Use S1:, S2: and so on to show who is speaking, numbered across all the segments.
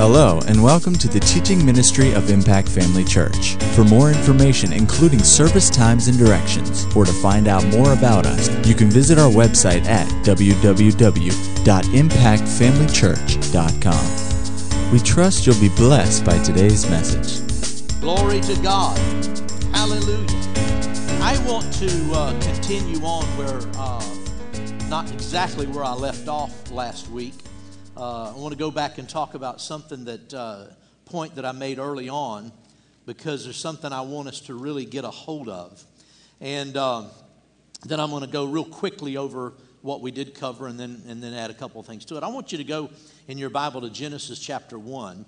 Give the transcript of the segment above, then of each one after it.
S1: Hello, and welcome to the teaching ministry of Impact Family Church. For more information, including service times and directions, or to find out more about us, you can visit our website at www.impactfamilychurch.com. We trust you'll be blessed by today's message.
S2: Glory to God. Hallelujah. I want to uh, continue on where, uh, not exactly where I left off last week. Uh, I want to go back and talk about something that uh, point that I made early on because there's something I want us to really get a hold of. And um, then I'm going to go real quickly over what we did cover and then, and then add a couple of things to it. I want you to go in your Bible to Genesis chapter 1.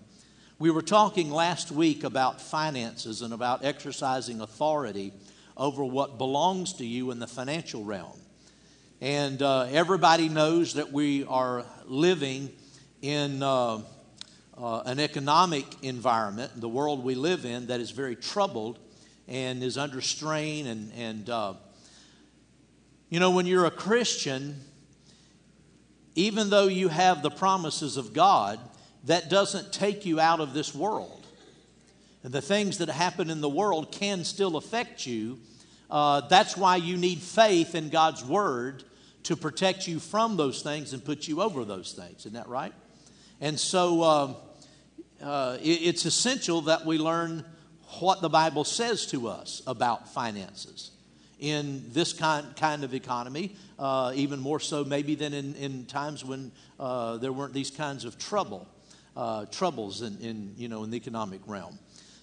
S2: We were talking last week about finances and about exercising authority over what belongs to you in the financial realm. And uh, everybody knows that we are living in uh, uh, an economic environment, the world we live in, that is very troubled and is under strain. And, and uh, you know, when you're a Christian, even though you have the promises of God, that doesn't take you out of this world. And the things that happen in the world can still affect you. Uh, that's why you need faith in God's Word to protect you from those things and put you over those things. Isn't that right? And so um, uh, it, it's essential that we learn what the Bible says to us about finances in this kind, kind of economy, uh, even more so maybe than in, in times when uh, there weren't these kinds of trouble, uh, troubles in, in, you know, in the economic realm.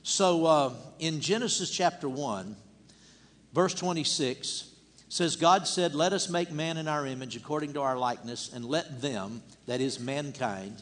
S2: So uh, in Genesis chapter 1, verse 26, says, God said, Let us make man in our image according to our likeness, and let them, that is mankind,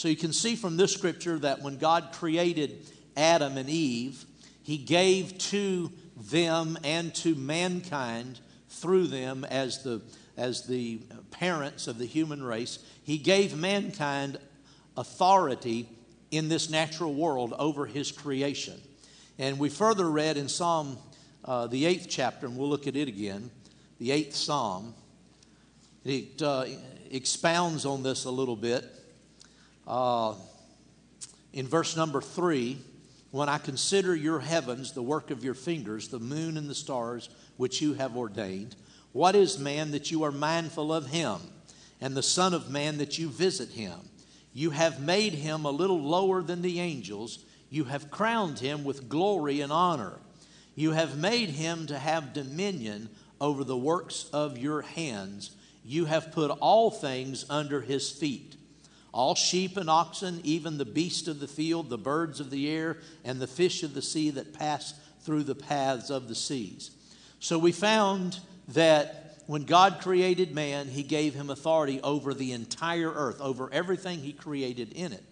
S2: So you can see from this scripture that when God created Adam and Eve, he gave to them and to mankind through them as the, as the parents of the human race, he gave mankind authority in this natural world over his creation. And we further read in Psalm, uh, the eighth chapter, and we'll look at it again, the eighth Psalm. It uh, expounds on this a little bit. Uh, in verse number three, when I consider your heavens, the work of your fingers, the moon and the stars which you have ordained, what is man that you are mindful of him, and the Son of Man that you visit him? You have made him a little lower than the angels. You have crowned him with glory and honor. You have made him to have dominion over the works of your hands. You have put all things under his feet all sheep and oxen, even the beasts of the field, the birds of the air, and the fish of the sea that pass through the paths of the seas. So we found that when God created man, he gave him authority over the entire earth, over everything he created in it.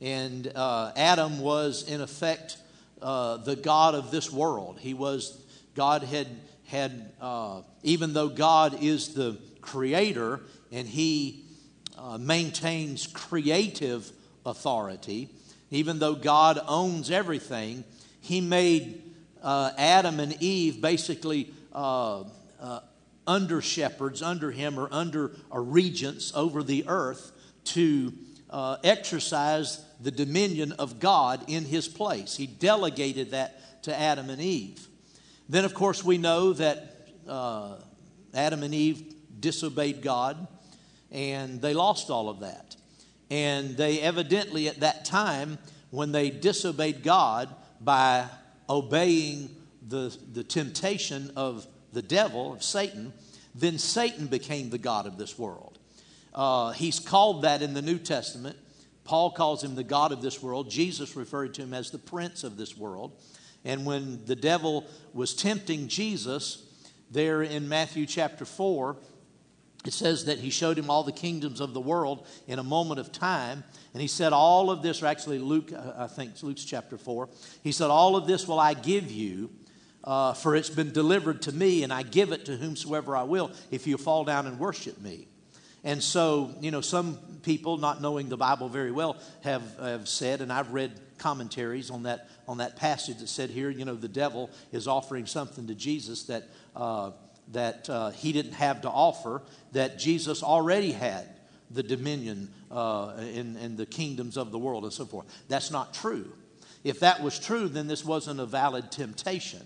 S2: And uh, Adam was, in effect, uh, the God of this world. He was, God had, had uh, even though God is the creator and he uh, maintains creative authority. Even though God owns everything, He made uh, Adam and Eve basically uh, uh under shepherds, under Him, or under a regents over the earth to uh, exercise the dominion of God in His place. He delegated that to Adam and Eve. Then, of course, we know that Adam and Eve disobeyed God and they lost all of that. And they evidently, at that time, when they disobeyed God by obeying the, the temptation of the devil, of Satan, then Satan became the God of this world. Uh, he's called that in the New Testament. Paul calls him the God of this world. Jesus referred to him as the prince of this world. And when the devil was tempting Jesus, there in Matthew chapter 4, it says that he showed him all the kingdoms of the world in a moment of time. And he said, All of this, or actually, Luke, uh, I think Luke's chapter 4, he said, All of this will I give you, uh, for it's been delivered to me, and I give it to whomsoever I will, if you fall down and worship me. And so, you know, some people, not knowing the Bible very well, have, have said, and I've read commentaries on that, on that passage that said here, you know, the devil is offering something to Jesus that. Uh, that uh, he didn't have to offer, that Jesus already had the dominion uh, in, in the kingdoms of the world and so forth. That's not true. If that was true, then this wasn't a valid temptation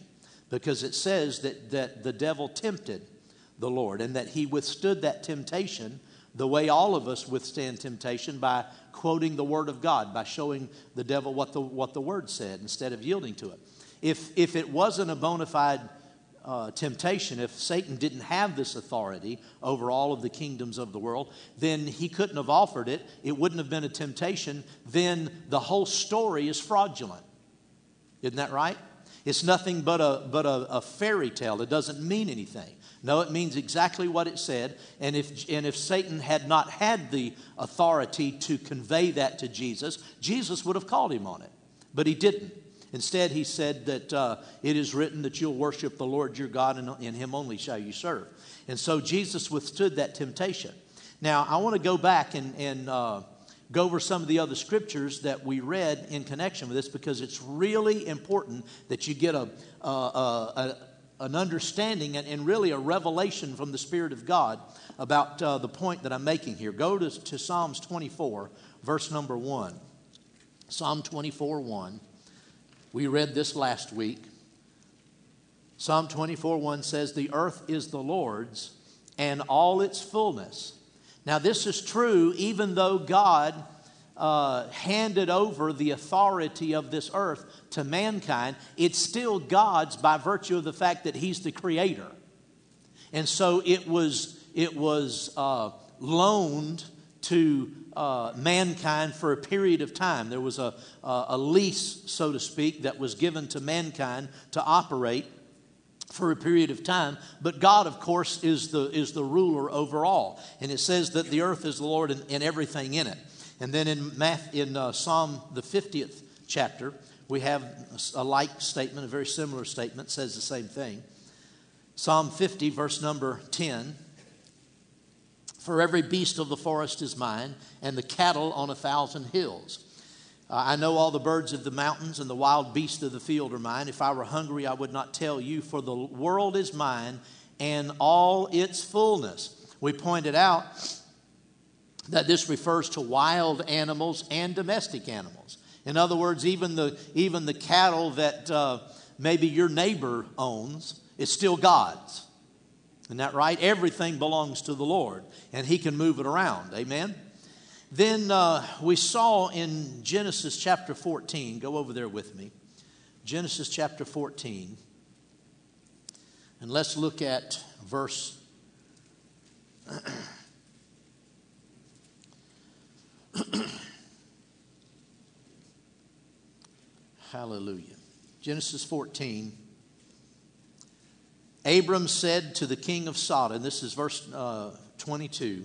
S2: because it says that, that the devil tempted the Lord and that he withstood that temptation the way all of us withstand temptation by quoting the Word of God, by showing the devil what the, what the Word said instead of yielding to it. If, if it wasn't a bona fide uh, temptation, if Satan didn't have this authority over all of the kingdoms of the world, then he couldn't have offered it. It wouldn't have been a temptation. Then the whole story is fraudulent. Isn't that right? It's nothing but a, but a, a fairy tale. It doesn't mean anything. No, it means exactly what it said. And if, and if Satan had not had the authority to convey that to Jesus, Jesus would have called him on it. But he didn't. Instead, he said that uh, it is written that you'll worship the Lord your God, and in him only shall you serve. And so Jesus withstood that temptation. Now, I want to go back and, and uh, go over some of the other scriptures that we read in connection with this because it's really important that you get a, a, a, an understanding and, and, really a revelation from the Spirit of God about uh, the point that I'm making here. Go to, to Psalms 24, verse number 1. Psalm 24, 1. We read this last week. Psalm 24 1 says, The earth is the Lord's and all its fullness. Now, this is true even though God uh, handed over the authority of this earth to mankind, it's still God's by virtue of the fact that He's the creator. And so it was, it was uh, loaned to uh, mankind for a period of time. There was a, a lease, so to speak, that was given to mankind to operate for a period of time. But God, of course, is the, is the ruler over all. And it says that the earth is the Lord and, and everything in it. And then in, Math, in uh, Psalm, the 50th chapter, we have a like statement, a very similar statement, says the same thing. Psalm 50, verse number 10 for every beast of the forest is mine, and the cattle on a thousand hills. Uh, I know all the birds of the mountains and the wild beasts of the field are mine. If I were hungry, I would not tell you, for the world is mine and all its fullness. We pointed out that this refers to wild animals and domestic animals. In other words, even the, even the cattle that uh, maybe your neighbor owns is still God's. Isn't that right? Everything belongs to the Lord, and He can move it around. Amen? Then uh, we saw in Genesis chapter 14, go over there with me. Genesis chapter 14. And let's look at verse. Hallelujah. Genesis 14 Abram said to the king of Sodom, this is verse uh, 22,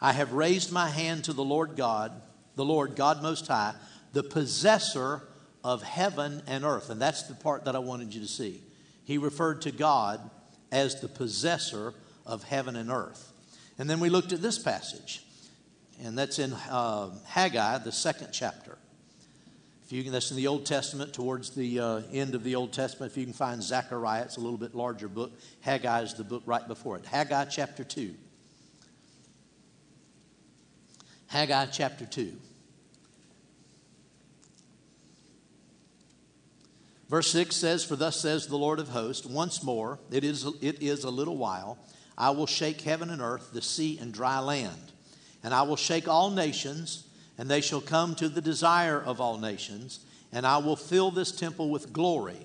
S2: I have raised my hand to the Lord God, the Lord God Most High, the possessor of heaven and earth. And that's the part that I wanted you to see. He referred to God as the possessor of heaven and earth. And then we looked at this passage, and that's in uh, Haggai, the second chapter. If you can, that's in the Old Testament, towards the uh, end of the Old Testament. If you can find Zechariah, it's a little bit larger book. Haggai is the book right before it. Haggai chapter 2. Haggai chapter 2. Verse 6 says, For thus says the Lord of hosts, once more, it is, it is a little while, I will shake heaven and earth, the sea and dry land. And I will shake all nations and they shall come to the desire of all nations, and I will fill this temple with glory,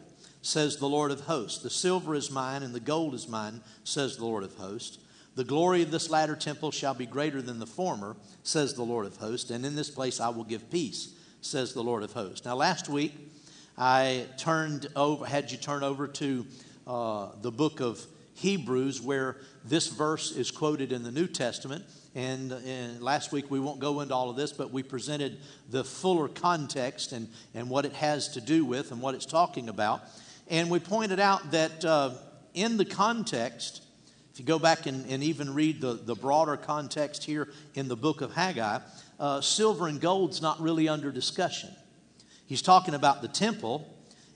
S2: says the Lord of hosts. The silver is mine, and the gold is mine, says the Lord of hosts. The glory of this latter temple shall be greater than the former, says the Lord of hosts, and in this place I will give peace, says the Lord of hosts. Now, last week I turned over, had you turn over to uh, the book of Hebrews, where this verse is quoted in the New Testament. And, and, last week we won't go into all of this, but we presented the fuller context and, and what it has to do with and what it's talking about. And we pointed out that uh, in the context, if you go back and, and, even read the, the broader context here in the book of Haggai, uh, silver and gold's not really under discussion. He's talking about the temple,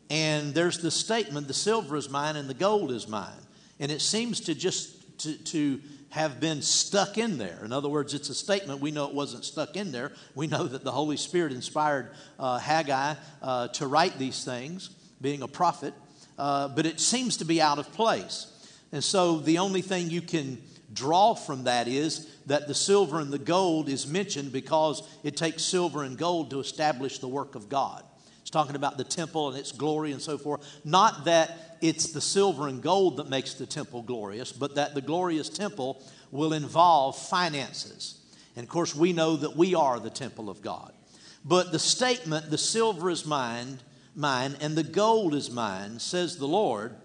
S2: and there's the statement the silver is mine and the gold is mine. And it seems to just to, to have been stuck in there. In other words, it's a statement. We know it wasn't stuck in there. We know that the Holy Spirit inspired uh, Haggai uh, to write these things, being a prophet, uh, but it seems to be out of place. And so the only thing you can draw from that is that the silver and the gold is mentioned because it takes silver and gold to establish the work of God. It's talking about the temple and its glory and so forth. Not that it's the silver and gold that makes the temple glorious, but that the glorious temple will involve finances. And of course, we know that we are the temple of God. But the statement, the silver is mine, mine, and the gold is mine, says the Lord,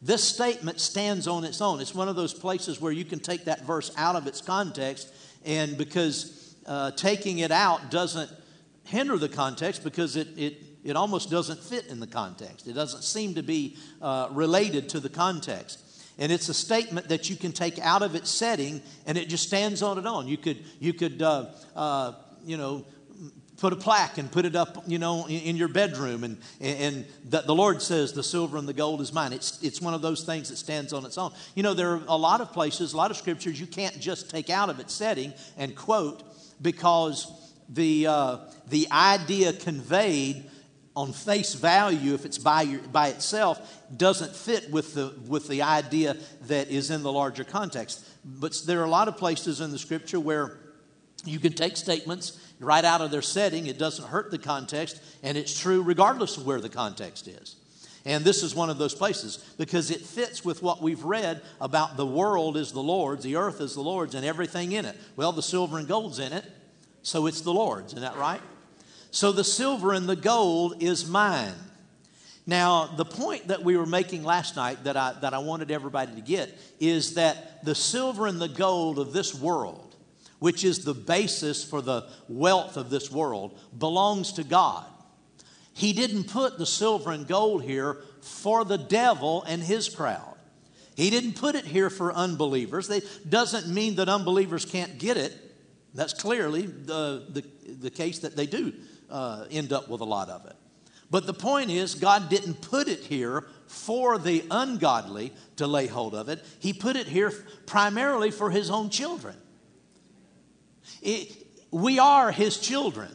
S2: this statement stands on its own. It's one of those places where you can take that verse out of its context, and because uh, taking it out doesn't hinder the context because it, it it almost doesn't fit in the context. It doesn't seem to be uh, related to the context. And it's a statement that you can take out of its setting and it just stands on its own. You could, you could uh, uh, you know, put a plaque and put it up, you know, in, in your bedroom. And, and the, the Lord says, the silver and the gold is mine. It's, it's one of those things that stands on its own. You know, there are a lot of places, a lot of scriptures you can't just take out of its setting and quote because the, uh, the idea conveyed on face value, if it's by, your, by itself, doesn't fit with the, with the idea that is in the larger context. But there are a lot of places in the scripture where you can take statements right out of their setting, it doesn't hurt the context, and it's true regardless of where the context is. And this is one of those places because it fits with what we've read about the world is the Lord's, the earth is the Lord's, and everything in it. Well, the silver and gold's in it, so it's the Lord's. Isn't that right? So the silver and the gold is mine. Now, the point that we were making last night that I, that I wanted everybody to get is that the silver and the gold of this world, which is the basis for the wealth of this world, belongs to God. He didn't put the silver and gold here for the devil and his crowd. He didn't put it here for unbelievers. That doesn't mean that unbelievers can't get it. That's clearly the, the, the case that they do uh, end up with a lot of it. But the point is, God didn't put it here for the ungodly to lay hold of it. He put it here primarily for His own children. It, we are His children.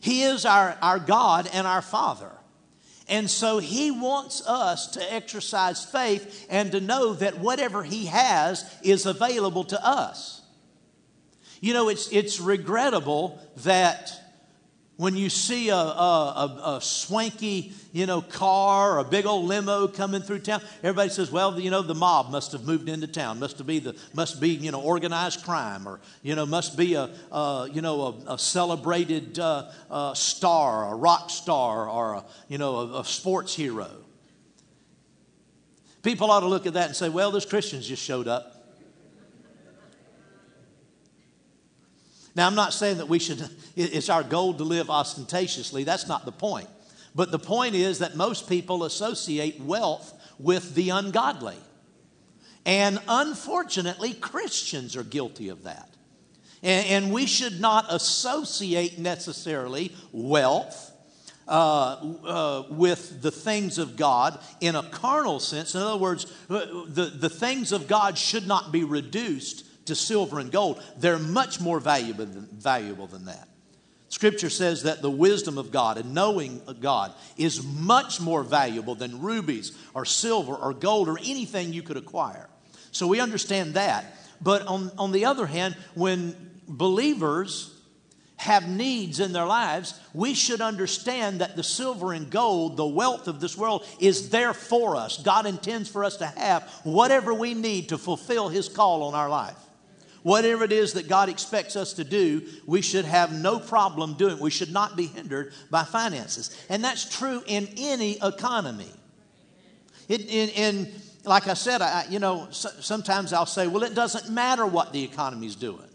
S2: He is our, our God and our Father. And so He wants us to exercise faith and to know that whatever He has is available to us. You know, it's, it's regrettable that when you see a, a, a, a, swanky, you know, car or a big old limo coming through town, everybody says, well, you know, the mob must have moved into town. Must be the, must be, you know, organized crime or, you know, must be a, a you know, a, celebrated uh, uh, star, a rock star or, a, you know, a sports hero. People ought to look at that and say, well, those Christians just showed up. Now, I'm not saying that we should, it's our goal to live ostentatiously. That's not the point. But the point is that most people associate wealth with the ungodly. And unfortunately, Christians are guilty of that. And, and we should not associate necessarily wealth uh, uh, with the things of God in a carnal sense. In other words, uh, the, the things of God should not be reduced to silver and gold. They're much more valuable than, valuable than that. Scripture says that the wisdom of God and knowing God is much more valuable than rubies or silver or gold or anything you could acquire. So we understand that. But on, on the other hand, when believers have needs in their lives, we should understand that the silver and gold, the wealth of this world, is there for us. God intends for us to have whatever we need to fulfill His call on our life. Whatever it is that God expects us to do, we should have no problem doing. We should not be hindered by finances. And that's true in any economy. It, in, in, like I said, I, you know, sometimes I'll say, well, it doesn't matter what the economy's doing.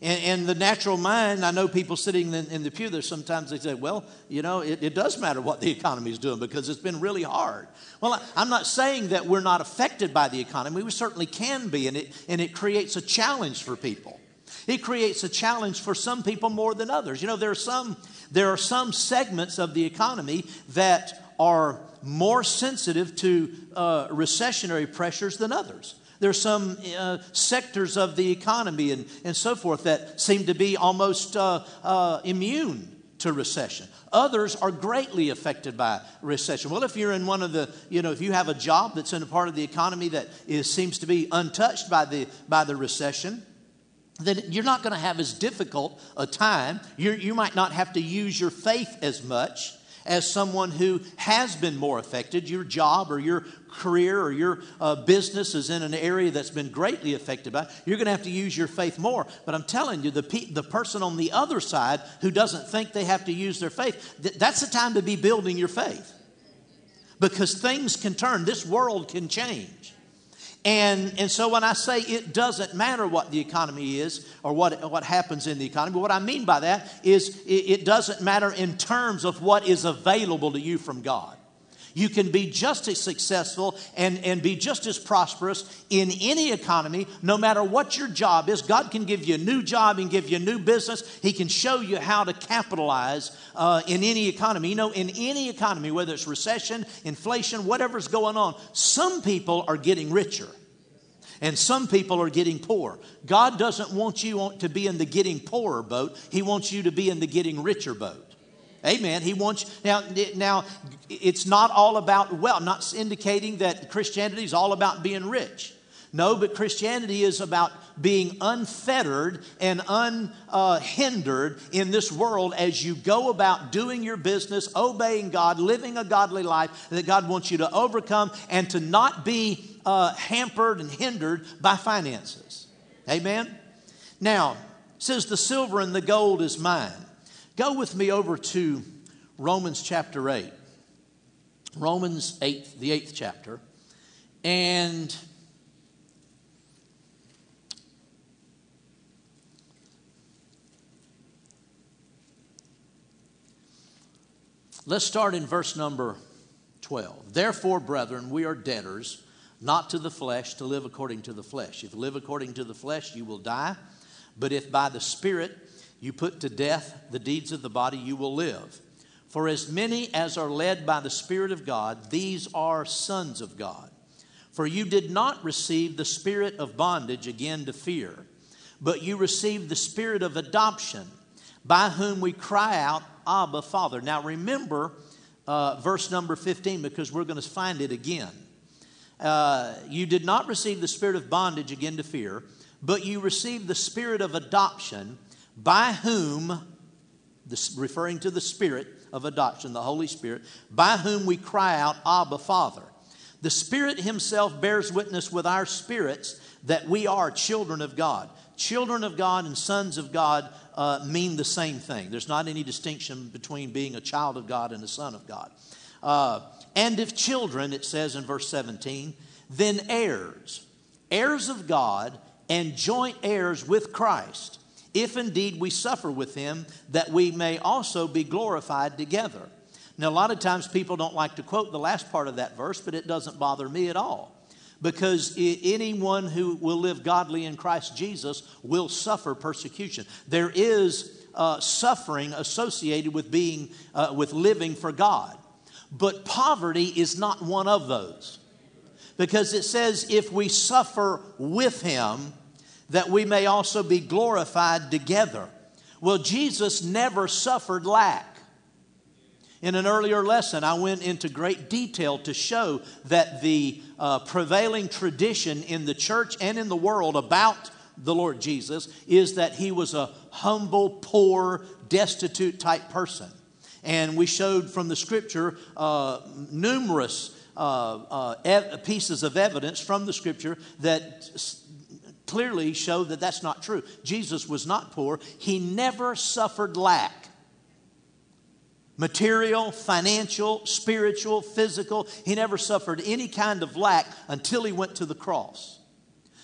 S2: And, and the natural mind, I know people sitting in, in, the pew there sometimes they say, well, you know, it, it does matter what the economy is doing because it's been really hard. Well, I, I'm not saying that we're not affected by the economy. We certainly can be, and it, and it creates a challenge for people. It creates a challenge for some people more than others. You know, there are some, there are some segments of the economy that are more sensitive to uh, recessionary pressures than others. There's some uh, sectors of the economy and, and so forth that seem to be almost uh, uh, immune to recession. Others are greatly affected by recession. Well, if you're in one of the, you know, if you have a job that's in a part of the economy that is, seems to be untouched by the, by the recession, then you're not going to have as difficult a time. you you might not have to use your faith as much as someone who has been more affected. Your job or your career or your uh, business is in an area that's been greatly affected by, it. you're going to have to use your faith more. But I'm telling you, the, pe- the person on the other side who doesn't think they have to use their faith, th- that's the time to be building your faith. Because things can turn, this world can change. And, and so when I say it doesn't matter what the economy is or what, what happens in the economy, what I mean by that is it, it doesn't matter in terms of what is available to you from God. You can be just as successful and, and be just as prosperous in any economy, no matter what your job is. God can give you a new job and give you a new business. He can show you how to capitalize uh, in any economy. You know, in any economy, whether it's recession, inflation, whatever's going on, some people are getting richer and some people are getting poor. God doesn't want you to be in the getting poorer boat, He wants you to be in the getting richer boat. Amen. He wants now. Now, it's not all about wealth. Not indicating that Christianity is all about being rich. No, but Christianity is about being unfettered and unhindered in this world as you go about doing your business, obeying God, living a godly life that God wants you to overcome and to not be uh, hampered and hindered by finances. Amen? Now, says, The silver and the gold is mine. Go with me over to Romans chapter 8. Romans 8, the eighth chapter. And let's start in verse number 12. Therefore, brethren, we are debtors not to the flesh, to live according to the flesh. If live according to the flesh, you will die. But if by the Spirit you put to death the deeds of the body, you will live. For as many as are led by the Spirit of God, these are sons of God. For you did not receive the spirit of bondage again to fear, but you received the spirit of adoption, by whom we cry out, Abba, Father. Now remember uh, verse number 15 because we're going to find it again. Uh, you did not receive the spirit of bondage again to fear, but you received the spirit of adoption, by whom, this, referring to the spirit of adoption, the Holy Spirit, by whom we cry out, Abba, Father. The Spirit Himself bears witness with our spirits that we are children of God. Children of God and sons of God uh, mean the same thing. There's not any distinction between being a child of God and a son of God. Uh, and if children, it says in verse 17, then heirs, heirs of God, and joint heirs with Christ, if indeed we suffer with him, that we may also be glorified together. Now, a lot of times people don't like to quote the last part of that verse, but it doesn't bother me at all. Because anyone who will live godly in Christ Jesus will suffer persecution. There is uh, suffering associated with being, uh, with living for God. But poverty is not one of those. Because it says, if we suffer with him, that we may also be glorified together. Well, Jesus never suffered lack. In an earlier lesson, I went into great detail to show that the uh, prevailing tradition in the church and in the world about the Lord Jesus is that he was a humble, poor, destitute type person. And we showed from the scripture uh, numerous uh, uh, ev- pieces of evidence from the scripture that clearly show that that's not true. Jesus was not poor, he never suffered lack. material, financial, spiritual, physical. He never suffered any kind of lack until he went to the cross.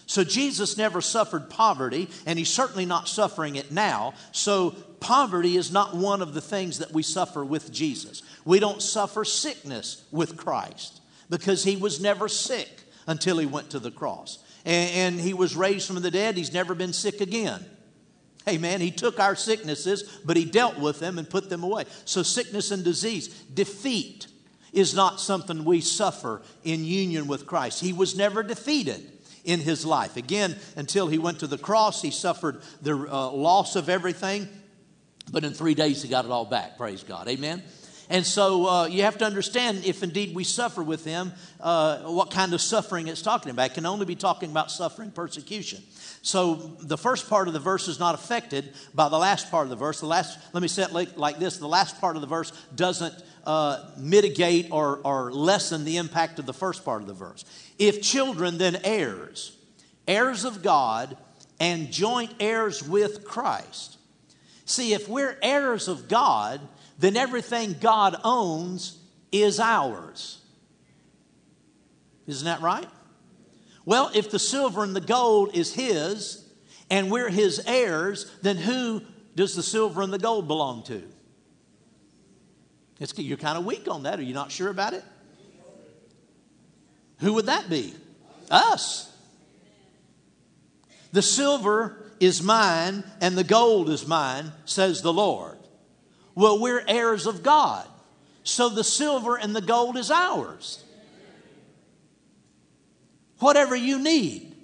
S2: So Jesus never suffered poverty, and he's certainly not suffering it now. So poverty is not one of the things that we suffer with Jesus. We don't suffer sickness with Christ because he was never sick until he went to the cross. And, and he was raised from the dead, he's never been sick again. Amen. He took our sicknesses, but he dealt with them and put them away. So, sickness and disease, defeat is not something we suffer in union with Christ. He was never defeated in his life. Again, until he went to the cross, he suffered the uh, loss of everything, but in three days he got it all back. Praise God. Amen. And so uh, you have to understand if indeed we suffer with him, uh, what kind of suffering it's talking about. It can only be talking about suffering persecution. So the first part of the verse is not affected by the last part of the verse. The last, let me say it like, like this the last part of the verse doesn't uh, mitigate or, or lessen the impact of the first part of the verse. If children, then heirs, heirs of God, and joint heirs with Christ. See, if we're heirs of God, then everything God owns is ours. Isn't that right? Well, if the silver and the gold is His and we're His heirs, then who does the silver and the gold belong to? It's, you're kind of weak on that. Are you not sure about it? Who would that be? Us. The silver is mine and the gold is mine, says the Lord. Well, we're heirs of God. So the silver and the gold is ours. Whatever you need.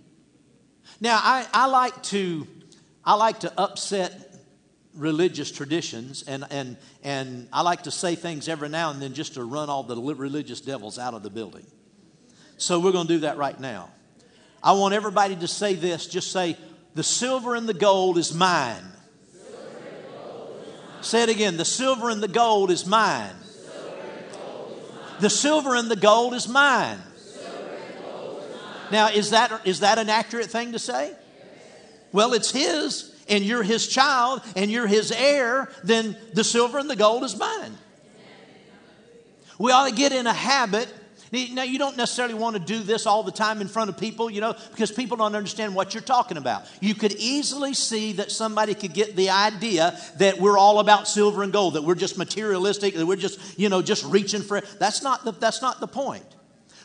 S2: Now, I, I like to I like to upset religious traditions and, and, and I like to say things every now and then just to run all the religious devils out of the building. So we're going to do that right now. I want everybody to say this just say, The silver and the gold is mine. Say it again. The silver and the gold is mine. The silver and the gold is mine. Now, is that, is that an accurate thing to say? Well, it's his, and you're his child, and you're his heir, then the silver and the gold is mine. We ought to get in a habit now, you don't necessarily want to do this all the time in front of people, you know, because people don't understand what you're talking about. You could easily see that somebody could get the idea that we're all about silver and gold, that we're just materialistic, that we're just, you know, just reaching for it. That's not the, that's not the point.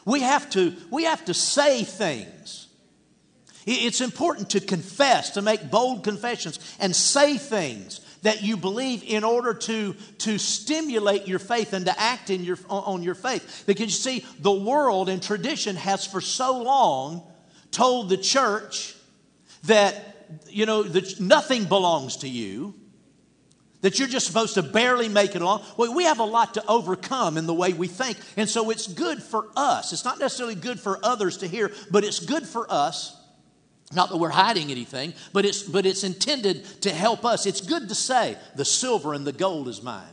S2: We have to, we have to say things. It's important to confess, to make bold confessions and say things that you believe in order to, to stimulate your faith and to act in your, on your faith. Because you see, the world and tradition has for so long told the church that, you know, that nothing belongs to you that you're just supposed to barely make it along. Well, we have a lot to overcome in the way we think. And so it's good for us. It's not necessarily good for others to hear, but it's good for us not that we're hiding anything, but it's, but it's intended to help us. It's good to say, the silver and the gold is mine.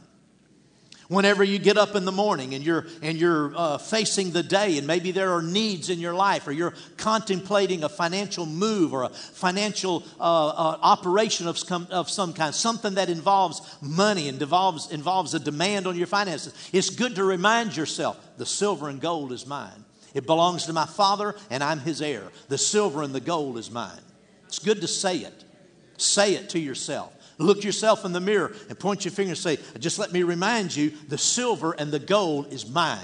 S2: Whenever you get up in the morning and you're, and you're uh, facing the day, and maybe there are needs in your life, or you're contemplating a financial move or a financial uh, uh, operation of some, of some kind, something that involves money and involves, involves a demand on your finances, it's good to remind yourself the silver and gold is mine. It belongs to my Father, and I'm his heir. The silver and the gold is mine. It's good to say it. Say it to yourself. Look yourself in the mirror and point your finger and say, Just let me remind you, the silver and the gold is mine.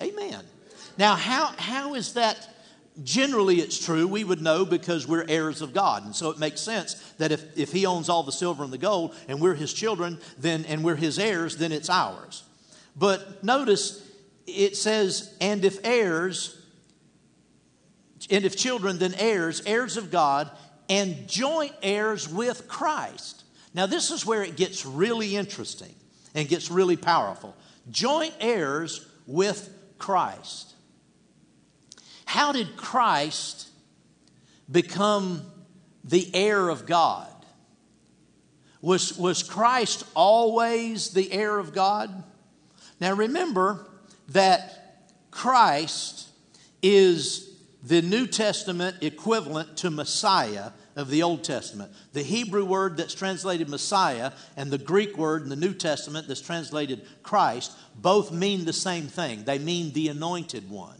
S2: Amen. Now, how, how is that? Generally, it's true. We would know because we're heirs of God. And so it makes sense that if, if He owns all the silver and the gold and we're His children then, and we're His heirs, then it's ours. But notice it says, and if heirs, and if children, then heirs, heirs of God, and joint heirs with Christ. Now, this is where it gets really interesting and gets really powerful. Joint heirs with Christ. How did Christ become the heir of God? Was, was Christ always the heir of God? Now remember, that Christ is the New Testament equivalent to Messiah of the Old Testament. The Hebrew word that's translated Messiah and the Greek word in the New Testament that's translated Christ both mean the same thing. They mean the anointed one.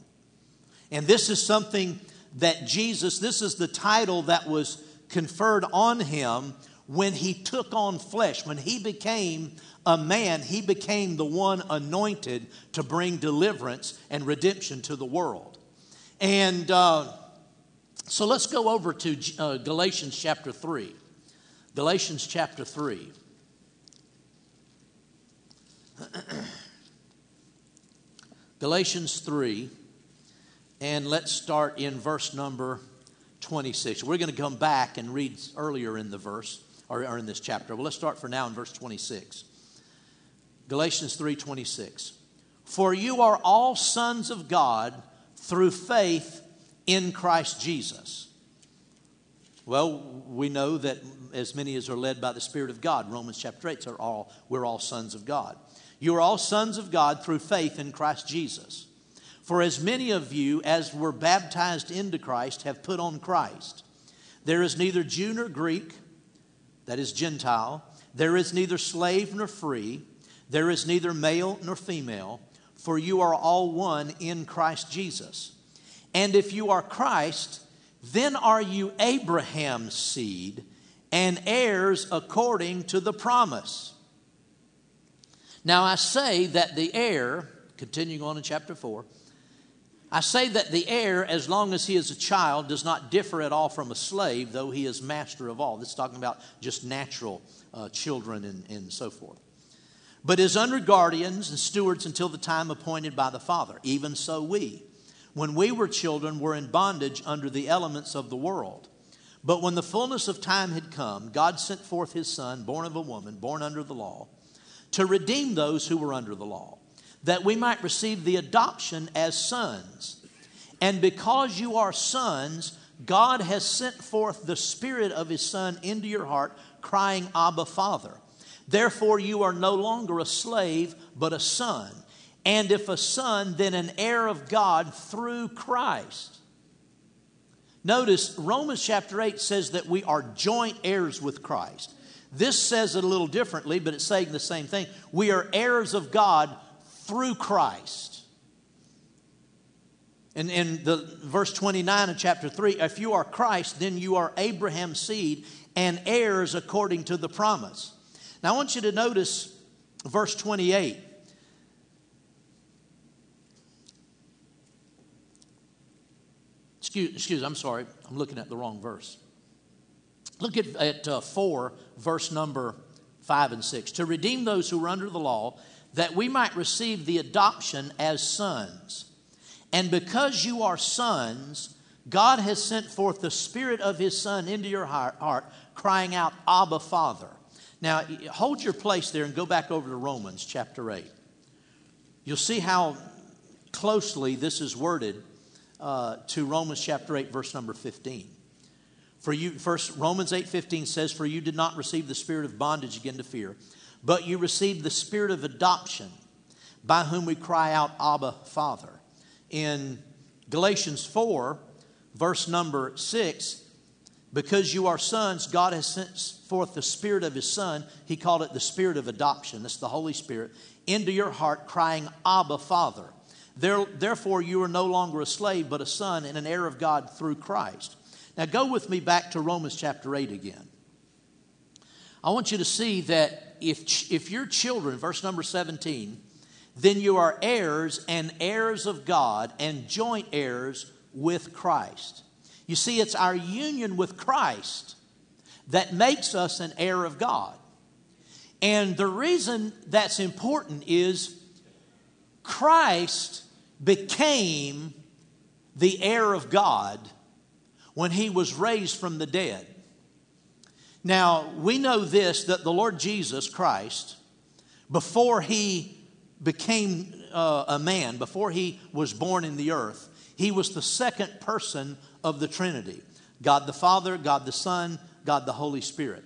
S2: And this is something that Jesus, this is the title that was conferred on him when he took on flesh. When he became a man, he became the one anointed to bring deliverance and redemption to the world. And uh, so let's go over to uh, Galatians chapter 3. Galatians chapter 3. Galatians 3, and let's start in verse number 26. We're going to come back and read earlier in the verse, or, or in this chapter. Well, let's start for now in verse 26. Galatians 3:26. For you are all sons of God through faith in Christ Jesus. Well, we know that as many as are led by the Spirit of God, Romans chapter 8, are all, we're all sons of God. You are all sons of God through faith in Christ Jesus. For as many of you as were baptized into Christ have put on Christ. There is neither Jew nor Greek, that is Gentile. There is neither slave nor free. There is neither male nor female, for you are all one in Christ Jesus. And if you are Christ, then are you Abraham's seed and heirs according to the promise. Now I say that the heir, continuing on in chapter 4, I say that the heir, as long as he is a child, does not differ at all from a slave, though he is master of all. This is talking about just natural uh, children and, and so forth. But is under guardians and stewards until the time appointed by the Father. Even so, we when we were children, were in bondage under the elements of the world. But when the fullness of time had come, God sent forth his Son, born of a woman, born under the law, to redeem those who were under the law, that we might receive the adoption as sons. And because you are sons, God has sent forth the Spirit of His Son into your heart, crying, Abba, Father. Therefore, you are no longer a slave, but a son. And if a son, then an heir of God through Christ. Notice Romans chapter 8 says that we are joint heirs with Christ. This says it a little differently, but it's saying the same thing. We are heirs of God through Christ. And in the verse 29 of chapter 3, if you are Christ, then you are Abraham's seed and heirs according to the promise. Now I want you to notice verse 28. Excuse, excuse I'm sorry, I'm looking at the wrong verse. Look at, at uh, 4, verse number 5 and 6. To redeem those who are under the law, that we might receive the adoption as sons. And because you are sons, God has sent forth the Spirit of His Son into your heart, crying out, Abba, Father. Now, hold your place there and go back over to Romans chapter 8. You'll see how closely this is worded uh, to Romans chapter 8, verse number 15. For you, first Romans 8 15 says, For you did not receive the spirit of bondage again to fear, but you received the spirit of adoption, by whom we cry out, Abba, Father. In Galatians 4, verse number 6, because you are sons, God has sent forth the Spirit of His Son. He called it the Spirit of adoption. That's the Holy Spirit into your heart, crying, Abba, Father. There, therefore, you are no longer a slave, but a son and an heir of God through Christ. Now, go with me back to Romans chapter 8 again. I want you to see that if, if you're children, verse number 17, then you are heirs and heirs of God and joint heirs with Christ. You see, it's our union with Christ that makes us an heir of God. And the reason that's important is Christ became the heir of God when he was raised from the dead. Now, we know this that the Lord Jesus Christ, before he became uh, a man, before he was born in the earth, he was the second person of the Trinity God the Father, God the Son, God the Holy Spirit.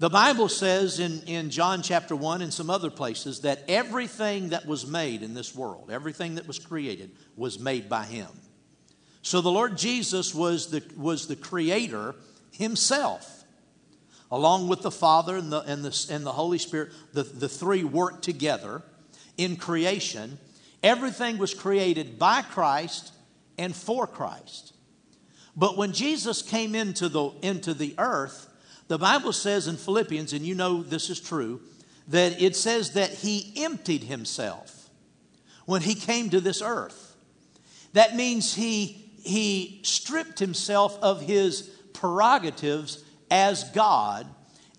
S2: The Bible says in, in John chapter 1 and some other places that everything that was made in this world, everything that was created, was made by Him. So the Lord Jesus was the, was the creator himself, along with the Father and the, and the, and the Holy Spirit. The, the three worked together in creation. Everything was created by Christ and for Christ. But when Jesus came into the, into the earth, the Bible says in Philippians, and you know this is true, that it says that he emptied himself when he came to this earth. That means he he stripped himself of his prerogatives as God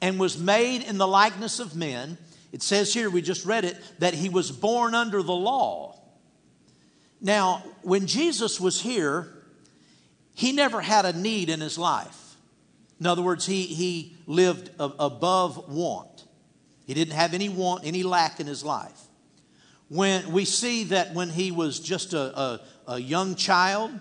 S2: and was made in the likeness of men. It says here, we just read it, that he was born under the law. Now, when Jesus was here, he never had a need in his life. In other words, he, he lived above want. He didn't have any want, any lack in his life. When we see that when he was just a, a, a young child,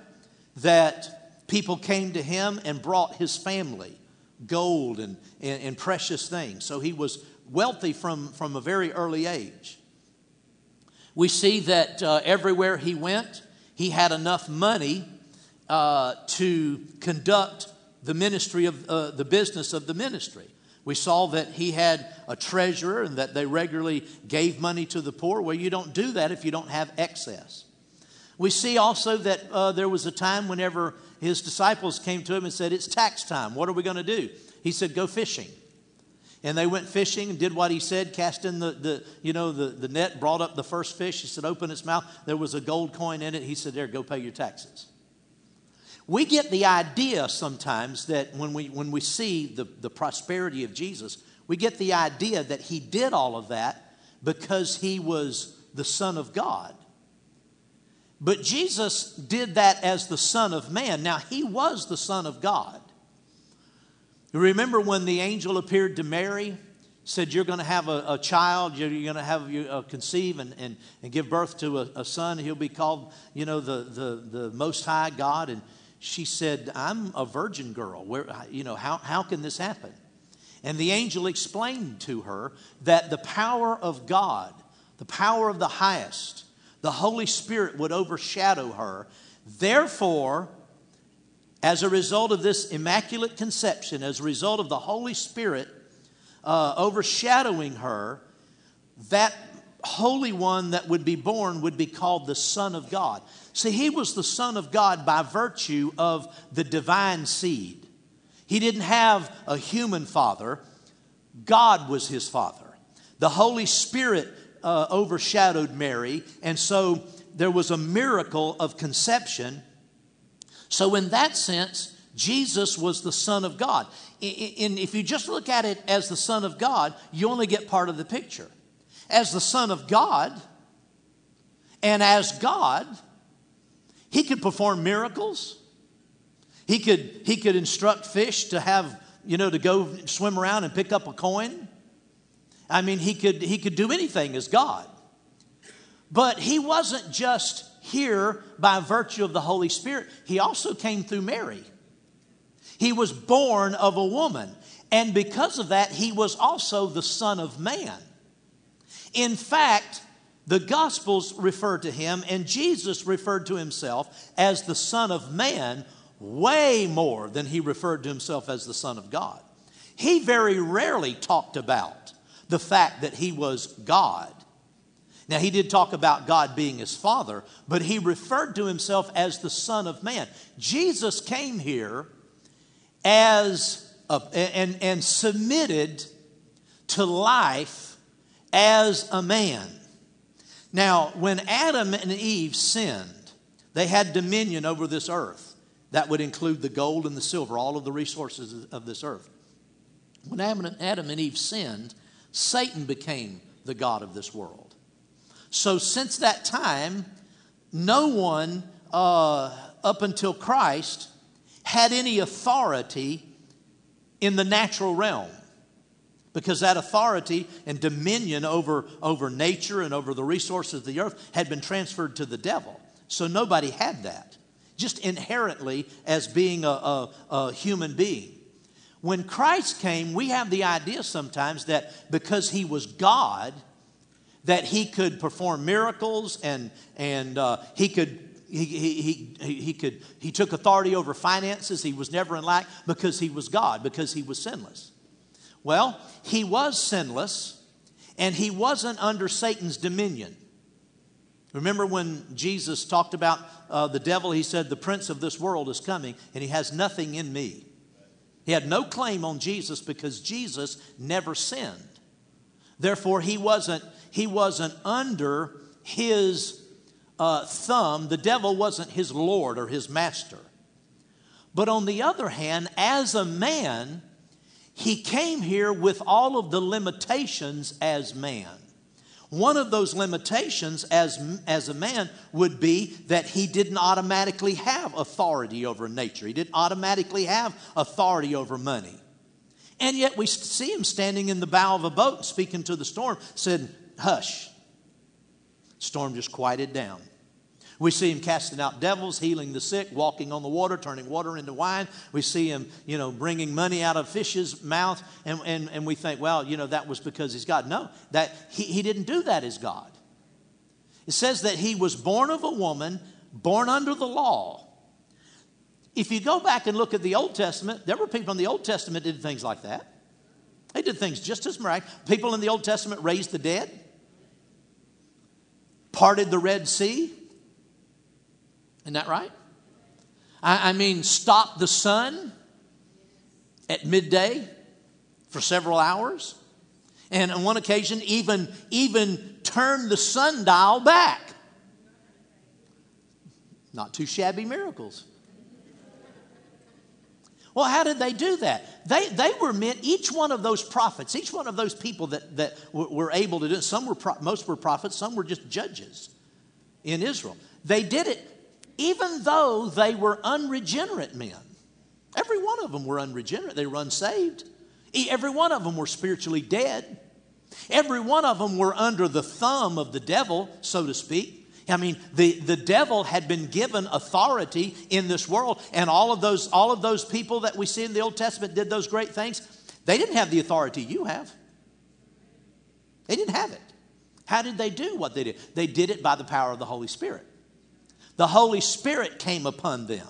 S2: that people came to him and brought his family gold and, and, and precious things. So he was wealthy from, from a very early age. We see that uh, everywhere he went, he had enough money uh, to conduct the ministry of uh, the business of the ministry. We saw that he had a treasurer and that they regularly gave money to the poor. Well, you don't do that if you don't have excess. We see also that uh, there was a time whenever his disciples came to him and said, It's tax time. What are we going to do? He said, Go fishing. And they went fishing and did what he said, cast in the, the you know, the, the net, brought up the first fish. He said, Open its mouth. There was a gold coin in it. He said, There, go pay your taxes. We get the idea sometimes that when we, when we see the, the prosperity of Jesus, we get the idea that he did all of that because he was the Son of God. But Jesus did that as the Son of Man. Now, he was the Son of God. Remember when the angel appeared to Mary, said, You're going to have a, a child, you're, you're going to have you uh, conceive and, and, and give birth to a, a, son. He'll be called, you know, the, the, the Most High God. And she said, I'm a virgin girl. Where, you know, how, how can this happen? And the angel explained to her that the power of God, the power of the highest, the Holy Spirit would overshadow her. Therefore, as a result of this immaculate conception, as a result of the Holy Spirit uh, overshadowing her, that Holy One that would be born would be called the Son of God. See, he was the Son of God by virtue of the divine seed. He didn't have a human father, God was his father. The Holy Spirit uh, overshadowed Mary, and so there was a miracle of conception. So, in that sense, Jesus was the Son of God. And if you just look at it as the Son of God, you only get part of the picture. As the Son of God, and as God, he could perform miracles. He could, he could instruct fish to have, you know, to go swim around and pick up a coin. I mean, he could, he could do anything as God. But he wasn't just here by virtue of the Holy Spirit, he also came through Mary. He was born of a woman. And because of that, he was also the Son of Man. In fact, the Gospels refer to him, and Jesus referred to himself as the Son of Man way more than he referred to himself as the Son of God. He very rarely talked about the fact that he was God. Now, he did talk about God being his father, but he referred to himself as the Son of Man. Jesus came here as a, and, and submitted to life as a man. Now, when Adam and Eve sinned, they had dominion over this earth. That would include the gold and the silver, all of the resources of this earth. When Adam and Eve sinned, Satan became the God of this world. So, since that time, no one uh, up until Christ had any authority in the natural realm because that authority and dominion over, over nature and over the resources of the earth had been transferred to the devil. So nobody had that, just inherently as being a, a, a human being. When Christ came, we have the idea sometimes that because he was God, that he could perform miracles and, and uh, he could he, he, he, he, could, he took authority over finances. He was never in lack because he was God, because he was sinless. Well, he was sinless and he wasn't under Satan's dominion. Remember when Jesus talked about uh, the devil, he said, The prince of this world is coming and he has nothing in me. He had no claim on Jesus because Jesus never sinned. Therefore, he wasn't, he wasn't under his uh, thumb. The devil wasn't his Lord or his master. But on the other hand, as a man, he came here with all of the limitations as man. One of those limitations as, as a man would be that he didn't automatically have authority over nature. He didn't automatically have authority over money. And yet we see him standing in the bow of a boat speaking to the storm, said, Hush. Storm just quieted down. We see him casting out devils, healing the sick, walking on the water, turning water into wine. We see him, you know, bringing money out of fish's mouth, and, and, and we think, well, you know, that was because he's God. No, that he, he didn't do that as God. It says that he was born of a woman, born under the law. If you go back and look at the Old Testament, there were people in the Old Testament did things like that. They did things just as miraculous. People in the Old Testament raised the dead, parted the Red Sea, isn't that right? I, I mean, stop the sun at midday for several hours. And on one occasion, even, even turn the sundial back. Not too shabby miracles. Well, how did they do that? They, they were meant, each one of those prophets, each one of those people that, that were able to do it, some were, most were prophets, some were just judges in Israel. They did it even though they were unregenerate men. Every one of them were unregenerate, they were unsaved. Every one of them were spiritually dead. Every one of them were under the thumb of the devil, so to speak. I mean, the, the devil had been given authority in this world, and all of those all of those people that we see in the Old Testament did those great things. They didn't have the authority you have. They didn't have it. How did they do what they did? They did it by the power of the Holy Spirit the Holy Spirit came upon them.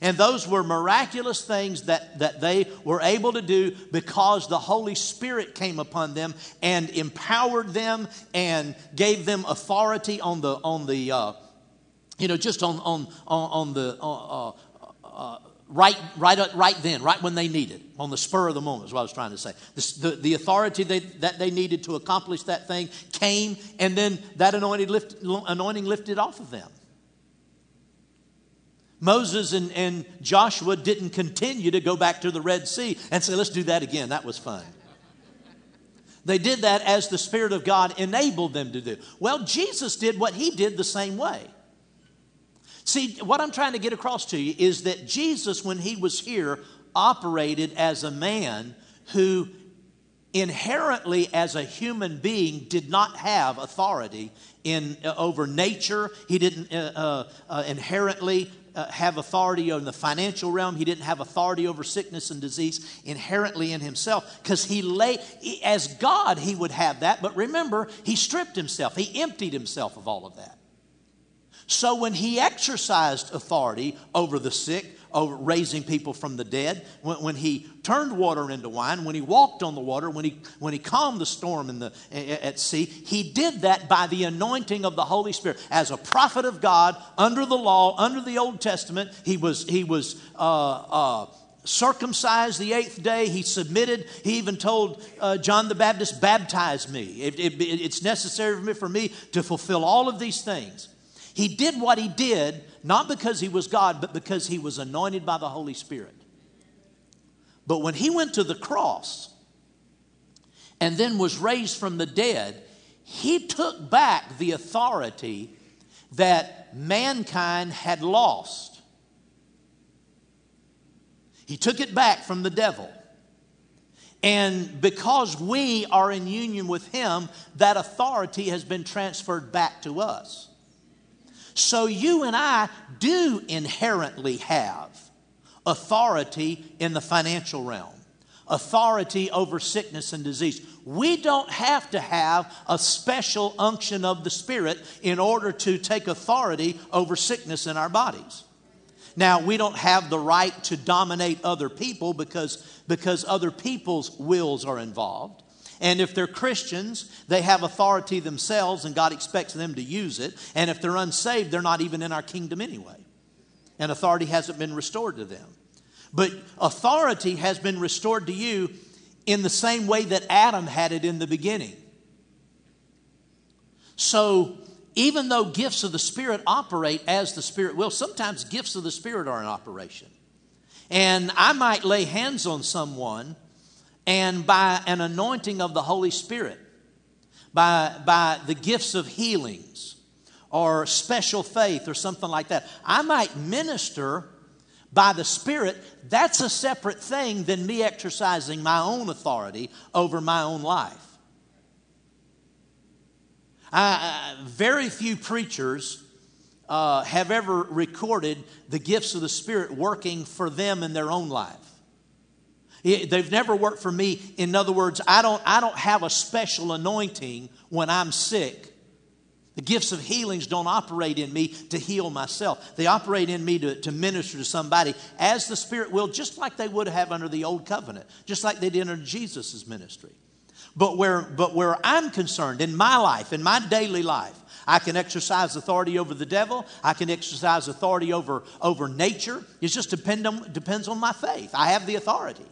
S2: And those were miraculous things that, that they were able to do because the Holy Spirit came upon them and empowered them and gave them authority on the, on the uh, you know, just on, on, on, on the, uh, uh, uh right, right, right then, right when they needed, on the spur of the moment, is what I was trying to say. The, the, the authority they, that they needed to accomplish that thing came, and then that anointing, lift, anointing lifted off of them. Moses and, and Joshua didn't continue to go back to the Red Sea and say, let's do that again. That was fun. They did that as the Spirit of God enabled them to do. Well, Jesus did what he did the same way. See, what I'm trying to get across to you is that Jesus, when he was here, operated as a man who inherently as a human being did not have authority in uh, over nature he didn't uh, uh, uh inherently uh, have authority in the financial realm. He didn't have authority over sickness and disease inherently in himself because he lay, as God, he would have that. But remember, he stripped himself, he emptied himself of all of that. So when he exercised authority over the sick, over raising people from the dead, when, when, he turned water into wine, when he walked on the water, when he, when he calmed the storm in the, at sea, he did that by the anointing of the Holy Spirit. As a prophet of God, under the law, under the Old Testament, he was, he was uh, uh, circumcised the eighth day. He submitted. He even told uh, John the Baptist, Baptize me. It, it, it's necessary for me, for me to fulfill all of these things. He did what he did, not because he was God, but because he was anointed by the Holy Spirit. But when he went to the cross and then was raised from the dead, he took back the authority that mankind had lost. He took it back from the devil. And because we are in union with him, that authority has been transferred back to us. So you and I do inherently have authority in the financial realm. authority over sickness and disease. We don't have to have a special unction of the Spirit in order to take authority over sickness in our bodies. Now, we don't have the right to dominate other people because, because other people's wills are involved. And if they're Christians, they have authority themselves and God expects them to use it. And if they're unsaved, they're not even in our kingdom anyway. And authority hasn't been restored to them. But authority has been restored to you in the same way that Adam had it in the beginning. So, even though gifts of the Spirit operate as the Spirit will, sometimes gifts of the Spirit are in operation. And I might lay hands on someone, and by an anointing of the Holy Spirit, by, by the gifts of healings or special faith or something like that, I might minister by the Spirit, that's a separate thing than me exercising my own authority over my own life. I, very few preachers uh, have ever recorded the gifts of the Spirit working for them in their own life. They've never worked for me. In other words, I don't, I don't have a special anointing when I'm sick the gifts of healings don't operate in me to heal myself. They operate in me to, to minister to somebody as the Spirit will, just like they would have under the old covenant, just like they did under Jesus' ministry. But where, but where I'm concerned in my life, in my daily life, I can exercise authority over the devil. I can exercise authority over, over nature. It just depend on, depends on my faith. I have the authority.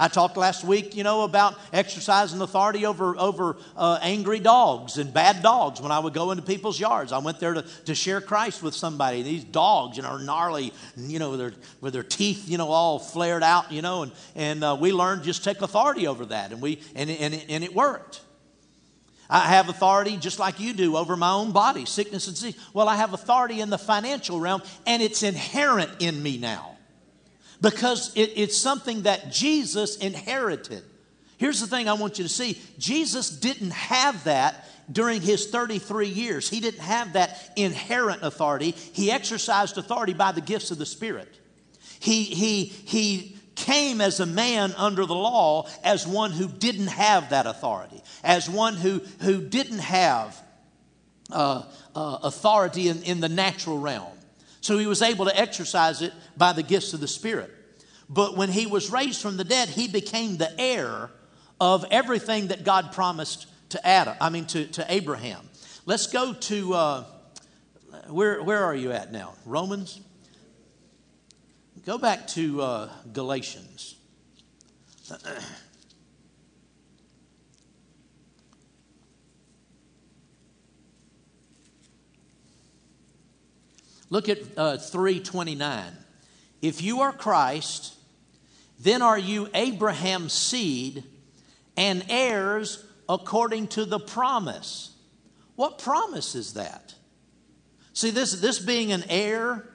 S2: I talked last week, you know, about exercising authority over, over uh, angry dogs and bad dogs when I would go into people's yards. I went there to, to share Christ with somebody. These dogs, you know, are gnarly, you know, with their, with their teeth, you know, all flared out, you know, and, and uh, we learned just take authority over that, and, we, and, and, and it worked. I have authority just like you do over my own body, sickness and disease. Well, I have authority in the financial realm, and it's inherent in me now because it, it's something that Jesus inherited. Here's the thing I want you to see Jesus didn't have that during his 33 years. He didn't have that inherent authority. He exercised authority by the gifts of the Spirit. He, he, he came as a man under the law as one who didn't have that authority, as one who, who didn't have uh, uh, authority in, in the natural realm. So he was able to exercise it by the gifts of the Spirit. But when he was raised from the dead, he became the heir of everything that God promised to Adam, I mean to, to Abraham. Let's go to uh, where, where are you at now? Romans? Go back to uh, Galatians. Look at uh, 329. If you are Christ, then are you Abraham's seed and heirs according to the promise. What promise is that? See, this, this being an heir,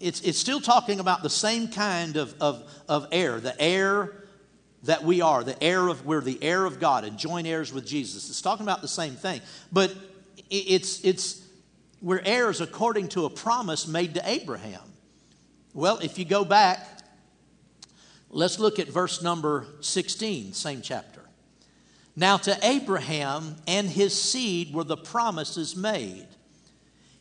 S2: it's, it's still talking about the same kind of, of, of heir, the heir that we are, the heir of, we're the heir of God and joint heirs with Jesus. It's talking about the same thing. But it's, it's, we're heirs according to a promise made to Abraham. Well, if you go back, let's look at verse number 16, same chapter. Now, to Abraham and his seed were the promises made.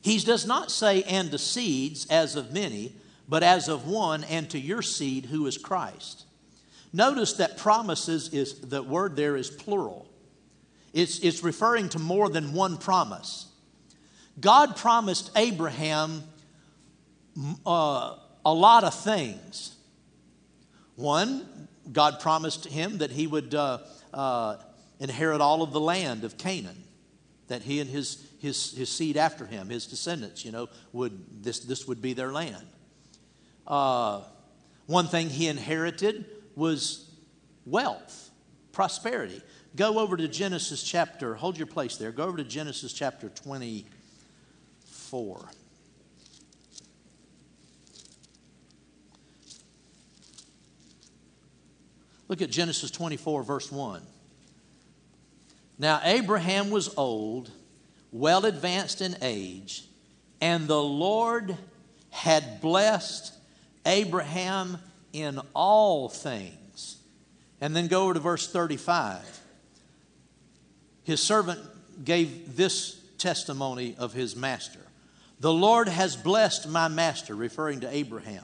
S2: He does not say, and to seeds as of many, but as of one, and to your seed who is Christ. Notice that promises is, the word there is plural. It's, it's referring to more than one promise. God promised Abraham uh, a lot of things. One, God promised him that he would uh, uh, inherit all of the land of Canaan, that he and his, his, his seed after him, his descendants, you know, would, this, this would be their land. Uh, one thing he inherited was wealth, prosperity. Go over to Genesis chapter, hold your place there. Go over to Genesis chapter 24. Look at Genesis 24, verse 1. Now, Abraham was old, well advanced in age, and the Lord had blessed Abraham in all things. And then go over to verse 35. His servant gave this testimony of his master The Lord has blessed my master, referring to Abraham.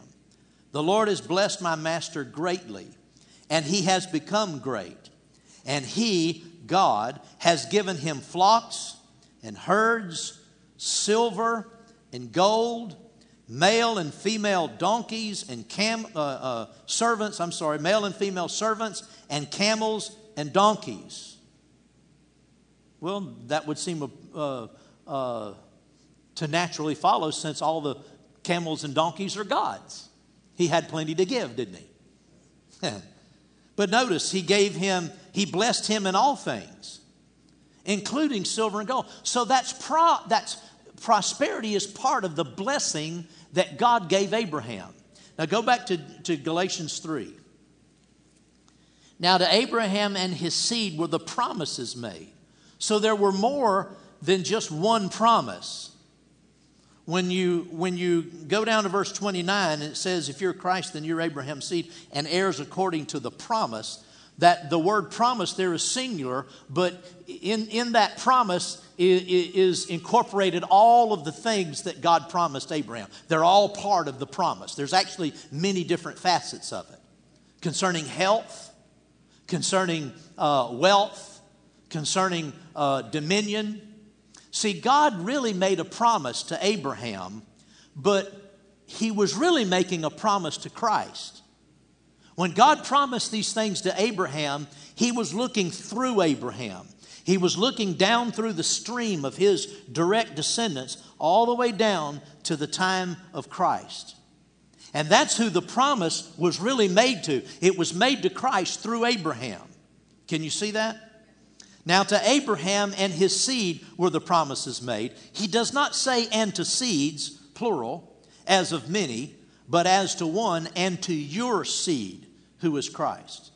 S2: The Lord has blessed my master greatly, and he has become great. And he, God, has given him flocks and herds, silver and gold, male and female donkeys and cam, uh, uh, servants, I'm sorry, male and female servants, and camels and donkeys. Well, that would seem a uh, uh, to naturally follow since all the camels and donkeys are God's. He had plenty to give, didn't he? but notice, he gave him, he blessed him in all things, including silver and gold. So that's, pro, that's prosperity is part of the blessing that God gave Abraham. Now go back to, to Galatians 3. Now, to Abraham and his seed were the promises made. So there were more than just one promise. When you, when you go down to verse 29, it says, If you're Christ, then you're Abraham's seed and heirs according to the promise. That the word promise there is singular, but in, in that promise is, is incorporated all of the things that God promised Abraham. They're all part of the promise. There's actually many different facets of it concerning health, concerning uh, wealth, concerning uh, dominion. See, God really made a promise to Abraham, but he was really making a promise to Christ. When God promised these things to Abraham, he was looking through Abraham. He was looking down through the stream of his direct descendants all the way down to the time of Christ. And that's who the promise was really made to. It was made to Christ through Abraham. Can you see that? Now, to Abraham and his seed were the promises made. He does not say, and to seeds, plural, as of many, but as to one, and to your seed, who is Christ.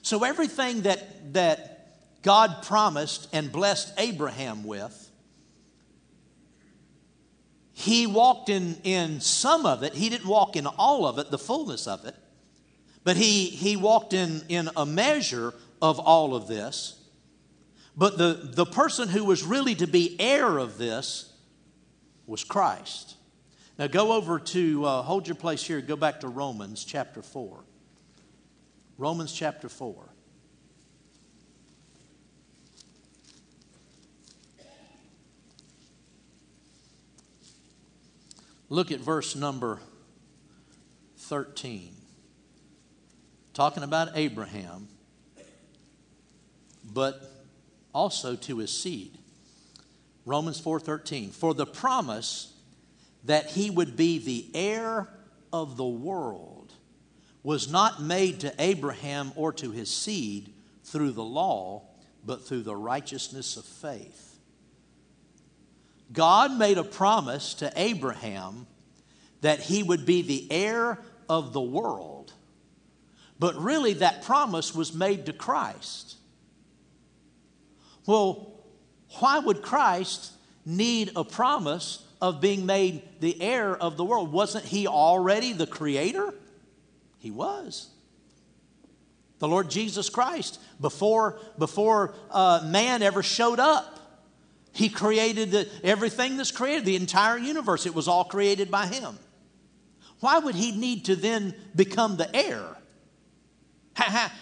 S2: So, everything that, that God promised and blessed Abraham with, he walked in, in some of it. He didn't walk in all of it, the fullness of it, but he, he walked in, in a measure of all of this. But the, the person who was really to be heir of this was Christ. Now go over to, uh, hold your place here, go back to Romans chapter 4. Romans chapter 4. Look at verse number 13. Talking about Abraham, but also to his seed. Romans 4:13 For the promise that he would be the heir of the world was not made to Abraham or to his seed through the law but through the righteousness of faith. God made a promise to Abraham that he would be the heir of the world. But really, that promise was made to Christ. Well, why would Christ need a promise of being made the heir of the world? Wasn't he already the creator? He was. The Lord Jesus Christ, before, before uh, man ever showed up, he created the, everything that's created, the entire universe. It was all created by him. Why would he need to then become the heir?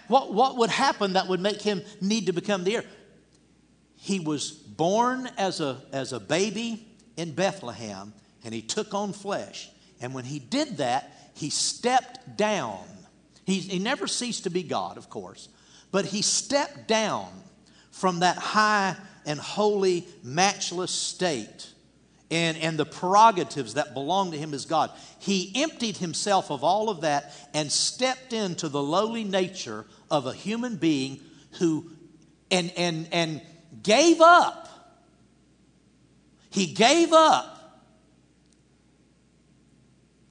S2: what, what would happen that would make him need to become the heir? He was born as a, as a baby in Bethlehem and he took on flesh. And when he did that, he stepped down. He, he never ceased to be God, of course, but he stepped down from that high and holy, matchless state and, and the prerogatives that belong to him as God. He emptied himself of all of that and stepped into the lowly nature of a human being who, and, and, and gave up. He gave up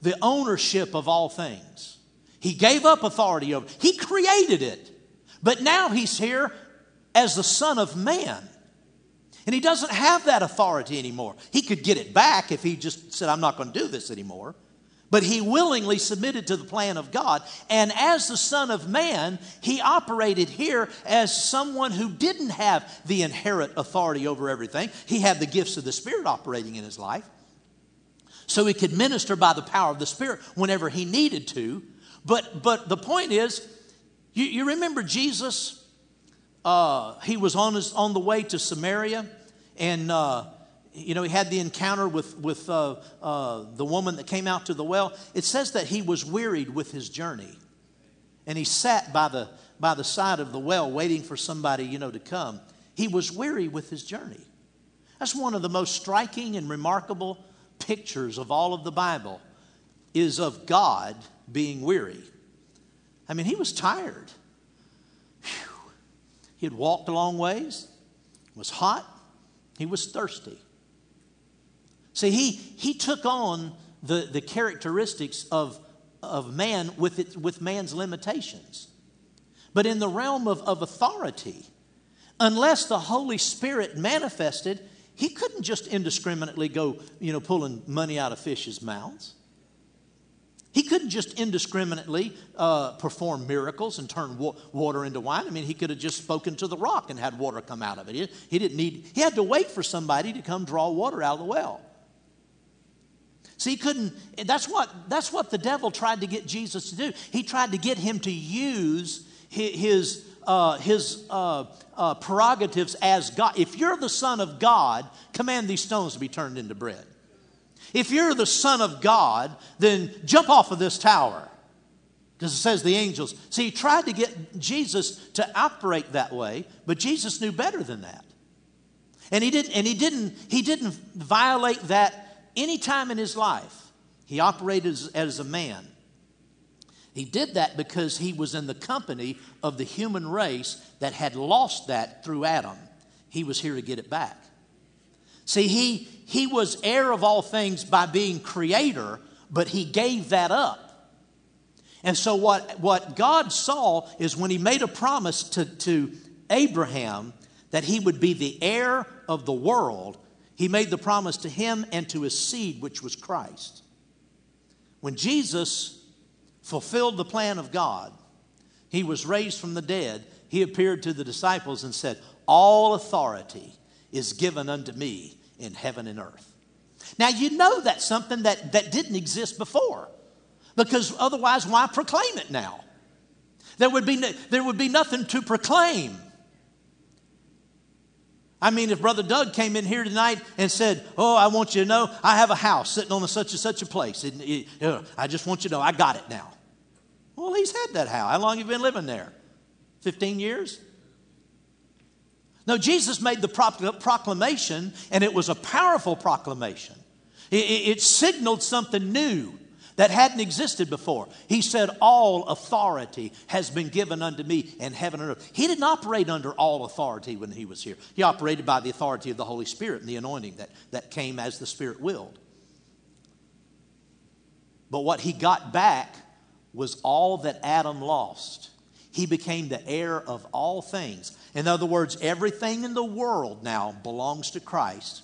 S2: the ownership of all things. He gave up authority over. He created it. But now he's here as the son of man. And he doesn't have that authority anymore. He could get it back if he just said I'm not going to do this anymore. But he willingly submitted to the plan of God. And as the Son of Man, he operated here as someone who didn't have the inherent authority over everything. He had the gifts of the Spirit operating in his life. So he could minister by the power of the Spirit whenever he needed to. But, but the point is, you, you remember Jesus? Uh, he was on, his, on the way to Samaria, and uh, you know, he had the encounter with, with uh, uh, the woman that came out to the well. It says that he was wearied with his journey. And he sat by the, by the side of the well waiting for somebody, you know, to come. He was weary with his journey. That's one of the most striking and remarkable pictures of all of the Bible is of God being weary. I mean, he was tired. Whew. He had walked a long ways, It was hot, he was thirsty. See, he, he took on the, the characteristics of, of man with, it, with man's limitations. But in the realm of, of authority, unless the Holy Spirit manifested, he couldn't just indiscriminately go, you know, pulling money out of fish's mouths. He couldn't just indiscriminately uh, perform miracles and turn wa- water into wine. I mean, he could have just spoken to the rock and had water come out of it. He, he didn't need, he had to wait for somebody to come draw water out of the well. See, he couldn't, that's what, that's what the devil tried to get Jesus to do. He tried to get him to use his, uh, his uh, uh, prerogatives as God. If you're the Son of God, command these stones to be turned into bread. If you're the Son of God, then jump off of this tower. Because it says the angels. See, he tried to get Jesus to operate that way, but Jesus knew better than that. And he didn't, and he didn't, he didn't violate that any time in his life, he operated as, as a man. He did that because he was in the company of the human race that had lost that through Adam. He was here to get it back. See, he, he was heir of all things by being creator, but he gave that up. And so, what, what God saw is when he made a promise to, to Abraham that he would be the heir of the world, he made the promise to him and to his seed, which was Christ. When Jesus fulfilled the plan of God, he was raised from the dead. He appeared to the disciples and said, All authority is given unto me in heaven and earth. Now, you know that's something that, that didn't exist before, because otherwise, why proclaim it now? There would be, no, there would be nothing to proclaim. I mean, if Brother Doug came in here tonight and said, Oh, I want you to know I have a house sitting on such and such a place. Uh, I just want you to know I got it now. Well, he's had that house. How long have you been living there? 15 years? No, Jesus made the proclamation, and it was a powerful proclamation. It, it signaled something new that hadn't existed before. He said, All authority has been given unto me in heaven and earth. He didn't operate under all authority when he was here, he operated by the authority of the Holy Spirit and the anointing that, that came as the Spirit willed. But what he got back was all that Adam lost. He became the heir of all things. In other words, everything in the world now belongs to Christ,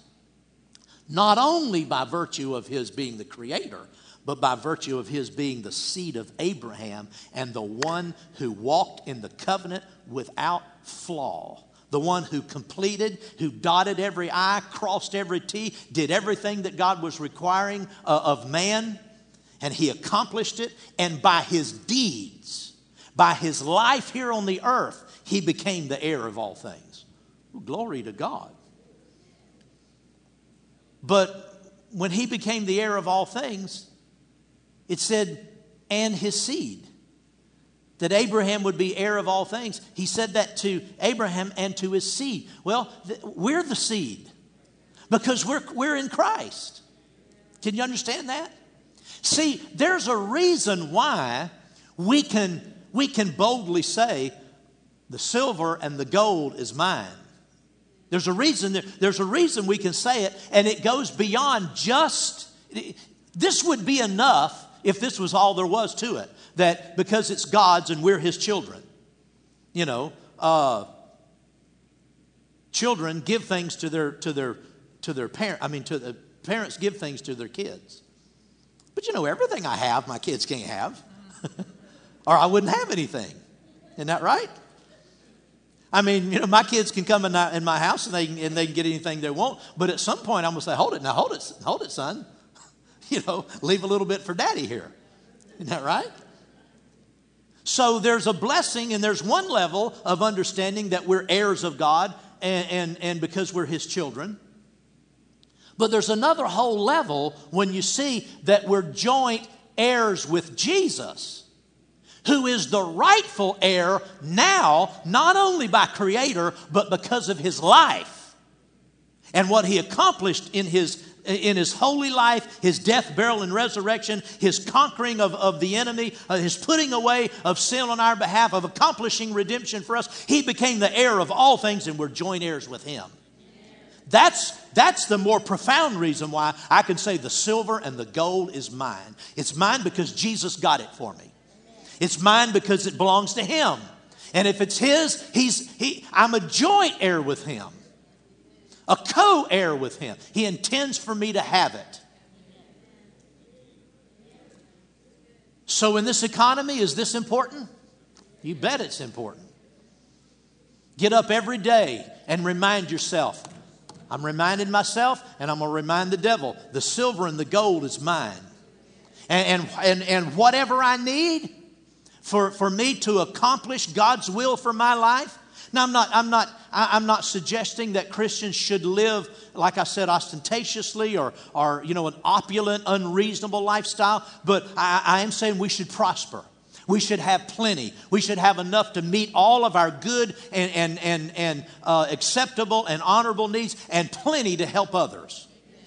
S2: not only by virtue of his being the creator, but by virtue of his being the seed of Abraham and the one who walked in the covenant without flaw. The one who completed, who dotted every I, crossed every T, did everything that God was requiring uh, of man, and he accomplished it. And by his deeds, by his life here on the earth, he became the heir of all things. Glory to God. But when he became the heir of all things, it said, and his seed. That Abraham would be heir of all things. He said that to Abraham and to his seed. Well, th- we're the seed because we're, we're in Christ. Can you understand that? See, there's a reason why we can, we can boldly say, the silver and the gold is mine. There's a reason, there's a reason we can say it, and it goes beyond just, this would be enough if this was all there was to it. That because it's God's and we're His children. You know, uh, children give things to their to their to their parent. I mean, to the parents give things to their kids. But you know, everything I have, my kids can't have, or I wouldn't have anything. Isn't that right? I mean, you know, my kids can come in, my, in my house and they, and they can get anything they want, but at some point I'm going to say, hold it, now hold it, hold it, son. you know, leave a little bit for daddy here. Isn't that right? So there's a blessing, and there's one level of understanding that we're heirs of God and, and, and because we're His children. But there's another whole level when you see that we're joint heirs with Jesus, who is the rightful heir now, not only by Creator, but because of His life and what He accomplished in His in his holy life, his death, burial, and resurrection, his conquering of, of the enemy, uh, his putting away of sin on our behalf, of accomplishing redemption for us, he became the heir of all things, and we're joint heirs with him. That's, that's the more profound reason why I can say the silver and the gold is mine. It's mine because Jesus got it for me. It's mine because it belongs to him. And if it's his, he's, he, I'm a joint heir with him a co heir with him. He intends for me to have it. So, in this economy, is this important? You bet it's important. Get up every day and remind yourself. I'm reminding myself, and I'm going to remind the devil the silver and the gold is mine. And, and, and, and whatever I need for, for me to accomplish God's will for my life, now, I'm not, I'm not, I'm not suggesting that Christians should live, like I said, ostentatiously or, or you know, an opulent, unreasonable lifestyle, but I, I am saying we should prosper. We should have plenty. We should have enough to meet all of our good and, and, and, and uh, acceptable and honorable needs and plenty to help others.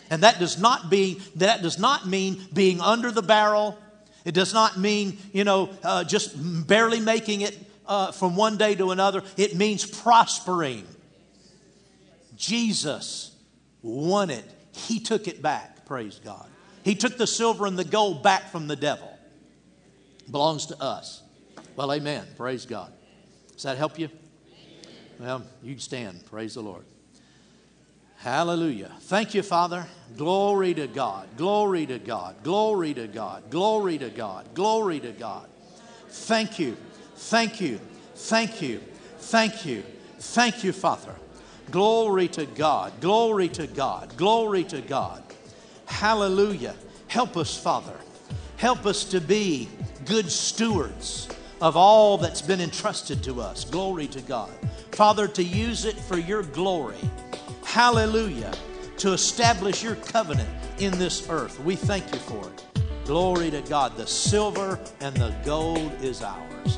S2: And that does not be that does not mean being under the barrel. It does not mean, you know, uh, just barely making it uh, from one day to another, it means prospering. Jesus won it, He took it back, praise God. He took the silver and the gold back from the devil. Belongs to us. Well, amen. Praise God. Does that help you? Well, you stand. Praise the Lord. Hallelujah. Thank you, Father. Glory to God. Glory to God. Glory to God. Glory to God. Glory to God. Thank you. Thank you. Thank you. Thank you. Thank you, Father. Glory to God. Glory to God. Glory to God. Hallelujah. Help us, Father. Help us to be good stewards of all that's been entrusted to us. Glory to God. Father, to use it for your glory. Hallelujah. To establish your covenant in this earth. We thank you for it. Glory to God. The silver and the gold is ours.